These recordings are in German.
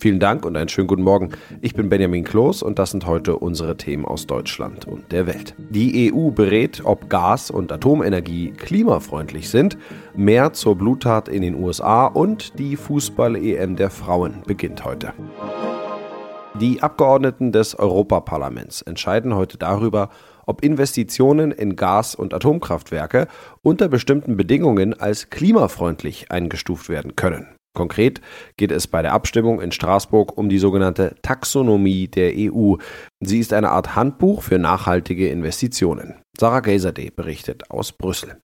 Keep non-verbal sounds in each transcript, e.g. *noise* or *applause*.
Vielen Dank und einen schönen guten Morgen. Ich bin Benjamin Kloß und das sind heute unsere Themen aus Deutschland und der Welt. Die EU berät, ob Gas- und Atomenergie klimafreundlich sind. Mehr zur Bluttat in den USA und die Fußball-EM der Frauen beginnt heute. Die Abgeordneten des Europaparlaments entscheiden heute darüber, ob Investitionen in Gas- und Atomkraftwerke unter bestimmten Bedingungen als klimafreundlich eingestuft werden können. Konkret geht es bei der Abstimmung in Straßburg um die sogenannte Taxonomie der EU. Sie ist eine Art Handbuch für nachhaltige Investitionen. Sarah Gazadeh berichtet aus Brüssel.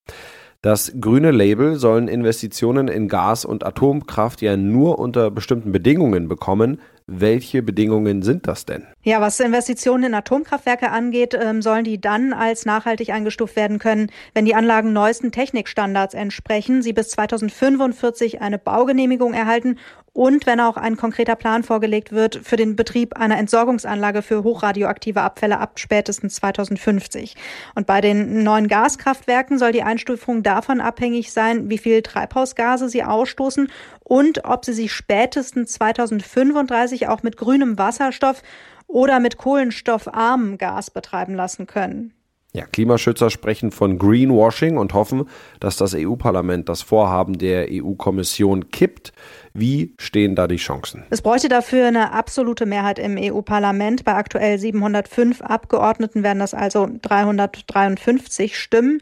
Das grüne Label sollen Investitionen in Gas- und Atomkraft ja nur unter bestimmten Bedingungen bekommen, welche Bedingungen sind das denn? Ja, was Investitionen in Atomkraftwerke angeht, ähm, sollen die dann als nachhaltig eingestuft werden können, wenn die Anlagen neuesten Technikstandards entsprechen, sie bis 2045 eine Baugenehmigung erhalten und wenn auch ein konkreter Plan vorgelegt wird für den Betrieb einer Entsorgungsanlage für hochradioaktive Abfälle ab spätestens 2050. Und bei den neuen Gaskraftwerken soll die Einstufung davon abhängig sein, wie viel Treibhausgase sie ausstoßen und ob sie sich spätestens 2035 auch mit grünem Wasserstoff oder mit kohlenstoffarmem Gas betreiben lassen können. Ja, Klimaschützer sprechen von Greenwashing und hoffen, dass das EU-Parlament das Vorhaben der EU-Kommission kippt. Wie stehen da die Chancen? Es bräuchte dafür eine absolute Mehrheit im EU-Parlament. Bei aktuell 705 Abgeordneten werden das also 353 Stimmen.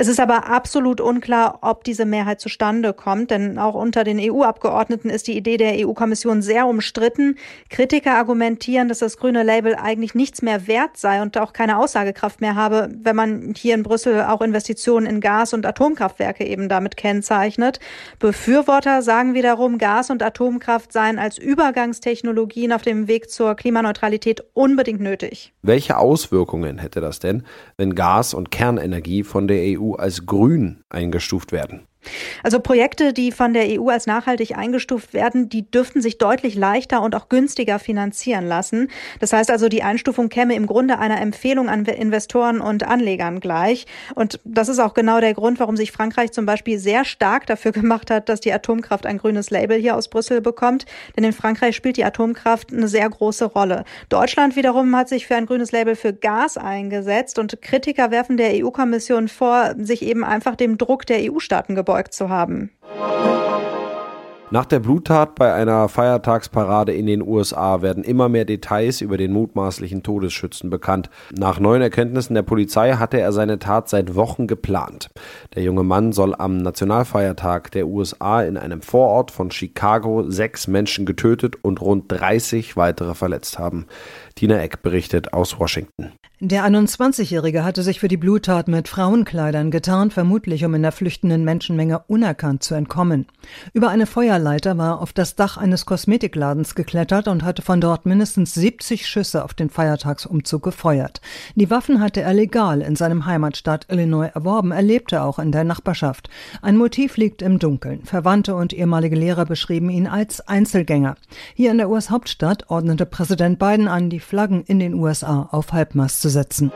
Es ist aber absolut unklar, ob diese Mehrheit zustande kommt, denn auch unter den EU-Abgeordneten ist die Idee der EU-Kommission sehr umstritten. Kritiker argumentieren, dass das grüne Label eigentlich nichts mehr wert sei und auch keine Aussagekraft mehr habe, wenn man hier in Brüssel auch Investitionen in Gas- und Atomkraftwerke eben damit kennzeichnet. Befürworter sagen wiederum, Gas- und Atomkraft seien als Übergangstechnologien auf dem Weg zur Klimaneutralität unbedingt nötig. Welche Auswirkungen hätte das denn, wenn Gas- und Kernenergie von der EU als grün eingestuft werden. Also Projekte, die von der EU als nachhaltig eingestuft werden, die dürften sich deutlich leichter und auch günstiger finanzieren lassen. Das heißt also, die Einstufung käme im Grunde einer Empfehlung an Investoren und Anlegern gleich. Und das ist auch genau der Grund, warum sich Frankreich zum Beispiel sehr stark dafür gemacht hat, dass die Atomkraft ein grünes Label hier aus Brüssel bekommt. Denn in Frankreich spielt die Atomkraft eine sehr große Rolle. Deutschland wiederum hat sich für ein grünes Label für Gas eingesetzt und Kritiker werfen der EU-Kommission vor, sich eben einfach dem Druck der EU-Staaten gebeugt gebeugt zu haben. Nach der Bluttat bei einer Feiertagsparade in den USA werden immer mehr Details über den mutmaßlichen Todesschützen bekannt. Nach neuen Erkenntnissen der Polizei hatte er seine Tat seit Wochen geplant. Der junge Mann soll am Nationalfeiertag der USA in einem Vorort von Chicago sechs Menschen getötet und rund 30 weitere verletzt haben. Tina Eck berichtet aus Washington. Der 21-Jährige hatte sich für die Bluttat mit Frauenkleidern getarnt, vermutlich um in der flüchtenden Menschenmenge unerkannt zu entkommen. Über eine Feuerleiter war er auf das Dach eines Kosmetikladens geklettert und hatte von dort mindestens 70 Schüsse auf den Feiertagsumzug gefeuert. Die Waffen hatte er legal in seinem Heimatstaat Illinois erworben, er lebte auch in der Nachbarschaft. Ein Motiv liegt im Dunkeln. Verwandte und ehemalige Lehrer beschrieben ihn als Einzelgänger. Hier in der US-Hauptstadt ordnete Präsident Biden an, die Flaggen in den USA auf Halbmast zu setzen.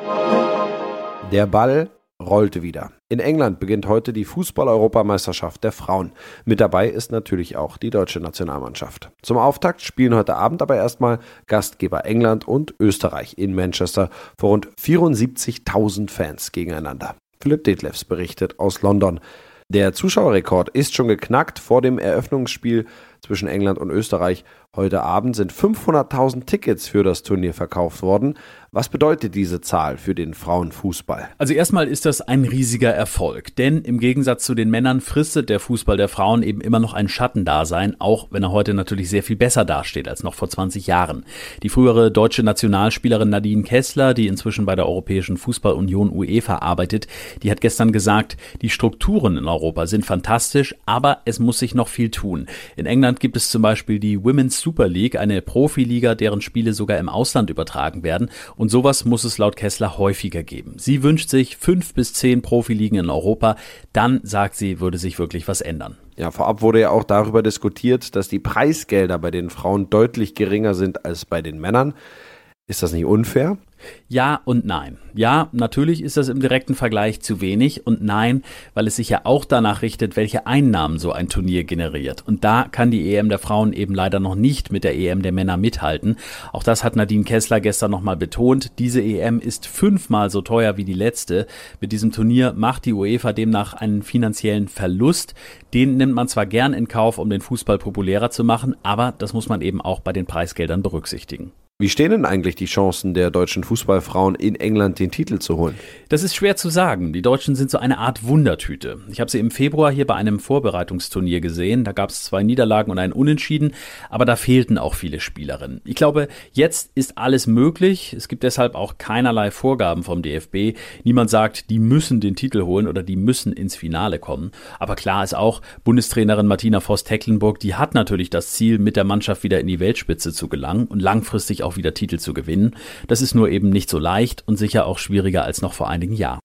Der Ball rollte wieder. In England beginnt heute die Fußball-Europameisterschaft der Frauen. Mit dabei ist natürlich auch die deutsche Nationalmannschaft. Zum Auftakt spielen heute Abend aber erstmal Gastgeber England und Österreich in Manchester vor rund 74.000 Fans gegeneinander. Philipp Detlefs berichtet aus London. Der Zuschauerrekord ist schon geknackt vor dem Eröffnungsspiel zwischen England und Österreich. Heute Abend sind 500.000 Tickets für das Turnier verkauft worden. Was bedeutet diese Zahl für den Frauenfußball? Also erstmal ist das ein riesiger Erfolg, denn im Gegensatz zu den Männern fristet der Fußball der Frauen eben immer noch ein Schattendasein, auch wenn er heute natürlich sehr viel besser dasteht als noch vor 20 Jahren. Die frühere deutsche Nationalspielerin Nadine Kessler, die inzwischen bei der Europäischen Fußballunion UEFA arbeitet, die hat gestern gesagt, die Strukturen in Europa sind fantastisch, aber es muss sich noch viel tun. In England gibt es zum Beispiel die Women's Super League, eine Profiliga, deren Spiele sogar im Ausland übertragen werden und sowas muss es laut Kessler häufiger geben. Sie wünscht sich fünf bis zehn Profiligen in Europa. Dann, sagt sie, würde sich wirklich was ändern. Ja, vorab wurde ja auch darüber diskutiert, dass die Preisgelder bei den Frauen deutlich geringer sind als bei den Männern. Ist das nicht unfair? Ja und nein. Ja, natürlich ist das im direkten Vergleich zu wenig und nein, weil es sich ja auch danach richtet, welche Einnahmen so ein Turnier generiert. Und da kann die EM der Frauen eben leider noch nicht mit der EM der Männer mithalten. Auch das hat Nadine Kessler gestern nochmal betont. Diese EM ist fünfmal so teuer wie die letzte. Mit diesem Turnier macht die UEFA demnach einen finanziellen Verlust. Den nimmt man zwar gern in Kauf, um den Fußball populärer zu machen, aber das muss man eben auch bei den Preisgeldern berücksichtigen. Wie stehen denn eigentlich die Chancen der deutschen Fußballfrauen in England den Titel zu holen? Das ist schwer zu sagen. Die Deutschen sind so eine Art Wundertüte. Ich habe sie im Februar hier bei einem Vorbereitungsturnier gesehen. Da gab es zwei Niederlagen und einen Unentschieden, aber da fehlten auch viele Spielerinnen. Ich glaube, jetzt ist alles möglich. Es gibt deshalb auch keinerlei Vorgaben vom DFB. Niemand sagt, die müssen den Titel holen oder die müssen ins Finale kommen. Aber klar ist auch, Bundestrainerin Martina Voss-Tecklenburg, die hat natürlich das Ziel, mit der Mannschaft wieder in die Weltspitze zu gelangen und langfristig auch wieder Titel zu gewinnen. Das ist nur eben nicht so leicht und sicher auch schwieriger als noch vor einigen Jahren.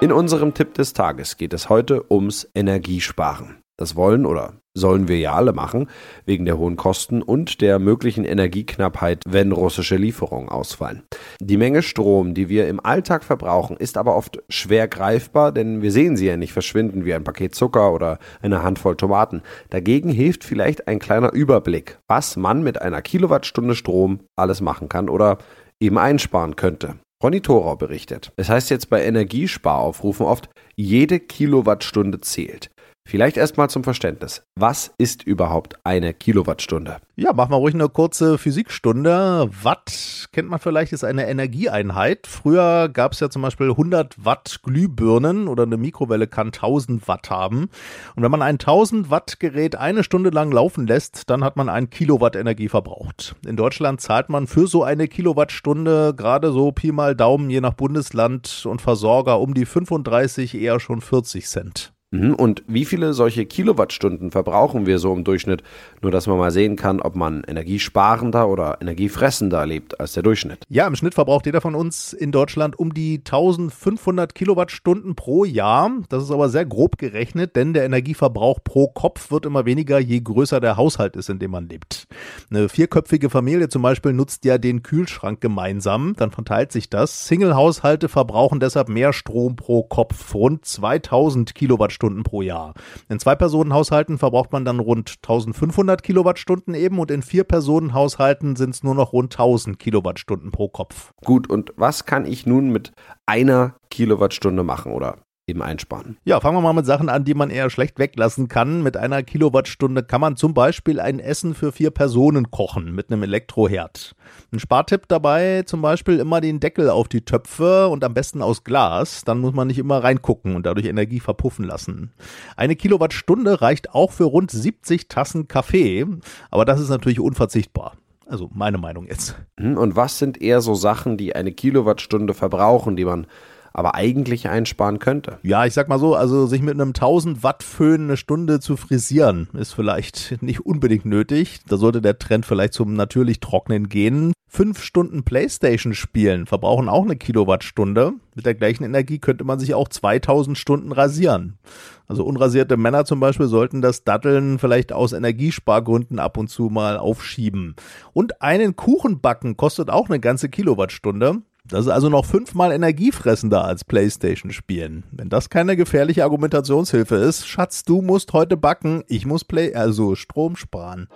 In unserem Tipp des Tages geht es heute ums Energiesparen. Das wollen oder sollen wir ja alle machen, wegen der hohen Kosten und der möglichen Energieknappheit, wenn russische Lieferungen ausfallen. Die Menge Strom, die wir im Alltag verbrauchen, ist aber oft schwer greifbar, denn wir sehen sie ja nicht verschwinden wie ein Paket Zucker oder eine Handvoll Tomaten. Dagegen hilft vielleicht ein kleiner Überblick, was man mit einer Kilowattstunde Strom alles machen kann oder eben einsparen könnte. Ronny Thorau berichtet. Es heißt jetzt bei Energiesparaufrufen oft, jede Kilowattstunde zählt. Vielleicht erstmal zum Verständnis. Was ist überhaupt eine Kilowattstunde? Ja, machen wir ruhig eine kurze Physikstunde. Watt kennt man vielleicht, ist eine Energieeinheit. Früher gab es ja zum Beispiel 100 Watt Glühbirnen oder eine Mikrowelle kann 1000 Watt haben. Und wenn man ein 1000 Watt Gerät eine Stunde lang laufen lässt, dann hat man ein Kilowatt Energie verbraucht. In Deutschland zahlt man für so eine Kilowattstunde gerade so Pi mal Daumen je nach Bundesland und Versorger um die 35, eher schon 40 Cent. Mhm. Und wie viele solche Kilowattstunden verbrauchen wir so im Durchschnitt? Nur, dass man mal sehen kann, ob man energiesparender oder energiefressender lebt als der Durchschnitt. Ja, im Schnitt verbraucht jeder von uns in Deutschland um die 1500 Kilowattstunden pro Jahr. Das ist aber sehr grob gerechnet, denn der Energieverbrauch pro Kopf wird immer weniger, je größer der Haushalt ist, in dem man lebt. Eine vierköpfige Familie zum Beispiel nutzt ja den Kühlschrank gemeinsam. Dann verteilt sich das. Single-Haushalte verbrauchen deshalb mehr Strom pro Kopf. Rund 2000 Kilowattstunden Kilowattstunden pro Jahr. In Zwei-Personen-Haushalten verbraucht man dann rund 1500 Kilowattstunden eben und in Vier-Personen-Haushalten sind es nur noch rund 1000 Kilowattstunden pro Kopf. Gut, und was kann ich nun mit einer Kilowattstunde machen oder eben einsparen. Ja, fangen wir mal mit Sachen an, die man eher schlecht weglassen kann. Mit einer Kilowattstunde kann man zum Beispiel ein Essen für vier Personen kochen mit einem Elektroherd. Ein Spartipp dabei zum Beispiel immer den Deckel auf die Töpfe und am besten aus Glas. Dann muss man nicht immer reingucken und dadurch Energie verpuffen lassen. Eine Kilowattstunde reicht auch für rund 70 Tassen Kaffee, aber das ist natürlich unverzichtbar. Also meine Meinung jetzt. Hm, und was sind eher so Sachen, die eine Kilowattstunde verbrauchen, die man aber eigentlich einsparen könnte. Ja, ich sag mal so, also sich mit einem 1000 Watt Föhn eine Stunde zu frisieren, ist vielleicht *laughs* nicht unbedingt nötig. Da sollte der Trend vielleicht zum natürlich Trocknen gehen. Fünf Stunden Playstation spielen verbrauchen auch eine Kilowattstunde. Mit der gleichen Energie könnte man sich auch 2000 Stunden rasieren. Also unrasierte Männer zum Beispiel sollten das Datteln vielleicht aus Energiespargründen ab und zu mal aufschieben. Und einen Kuchen backen kostet auch eine ganze Kilowattstunde. Das ist also noch fünfmal energiefressender als Playstation spielen. Wenn das keine gefährliche Argumentationshilfe ist, Schatz, du musst heute backen, ich muss Play, also Strom sparen.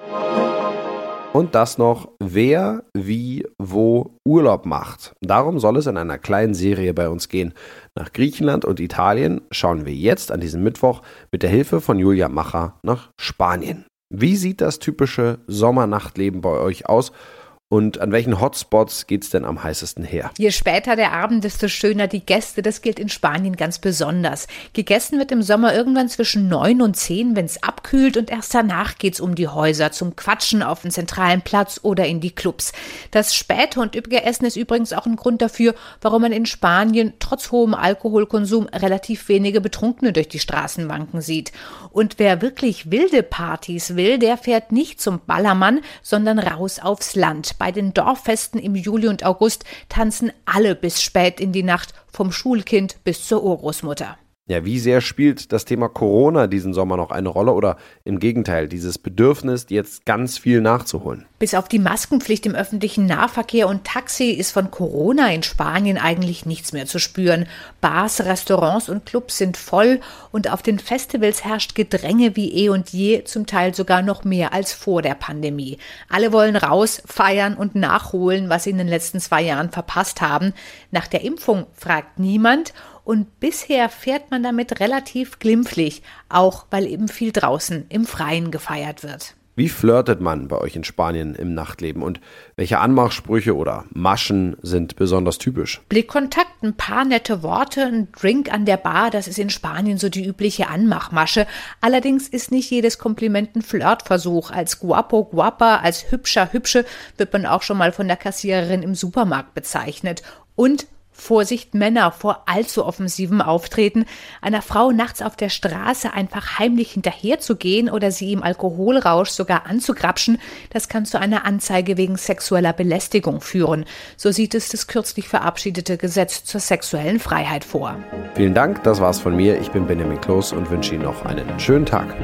Und das noch, wer, wie, wo Urlaub macht. Darum soll es in einer kleinen Serie bei uns gehen. Nach Griechenland und Italien schauen wir jetzt an diesem Mittwoch mit der Hilfe von Julia Macher nach Spanien. Wie sieht das typische Sommernachtleben bei euch aus? Und an welchen Hotspots geht es denn am heißesten her? Je später der Abend, desto schöner die Gäste. Das gilt in Spanien ganz besonders. Gegessen wird im Sommer irgendwann zwischen neun und zehn, wenn es abkühlt. Und erst danach geht's um die Häuser zum Quatschen auf den zentralen Platz oder in die Clubs. Das späte und üppige Essen ist übrigens auch ein Grund dafür, warum man in Spanien trotz hohem Alkoholkonsum relativ wenige Betrunkene durch die Straßenbanken sieht. Und wer wirklich wilde Partys will, der fährt nicht zum Ballermann, sondern raus aufs Land. Bei den Dorffesten im Juli und August tanzen alle bis spät in die Nacht, vom Schulkind bis zur Urgroßmutter. Ja, wie sehr spielt das Thema Corona diesen Sommer noch eine Rolle oder im Gegenteil, dieses Bedürfnis, jetzt ganz viel nachzuholen? Bis auf die Maskenpflicht im öffentlichen Nahverkehr und Taxi ist von Corona in Spanien eigentlich nichts mehr zu spüren. Bars, Restaurants und Clubs sind voll und auf den Festivals herrscht Gedränge wie eh und je, zum Teil sogar noch mehr als vor der Pandemie. Alle wollen raus, feiern und nachholen, was sie in den letzten zwei Jahren verpasst haben. Nach der Impfung fragt niemand und bisher fährt man damit relativ glimpflich, auch weil eben viel draußen im Freien gefeiert wird. Wie flirtet man bei euch in Spanien im Nachtleben und welche Anmachsprüche oder Maschen sind besonders typisch? Blickkontakt, ein paar nette Worte, ein Drink an der Bar, das ist in Spanien so die übliche Anmachmasche. Allerdings ist nicht jedes Kompliment ein Flirtversuch. Als guapo, guapa, als hübscher, hübsche wird man auch schon mal von der Kassiererin im Supermarkt bezeichnet. Und Vorsicht Männer vor allzu offensivem Auftreten, einer Frau nachts auf der Straße einfach heimlich hinterherzugehen oder sie im Alkoholrausch sogar anzugrapschen, das kann zu einer Anzeige wegen sexueller Belästigung führen. So sieht es das kürzlich verabschiedete Gesetz zur sexuellen Freiheit vor. Vielen Dank, das war's von mir. Ich bin Benjamin Kloß und wünsche Ihnen noch einen schönen Tag.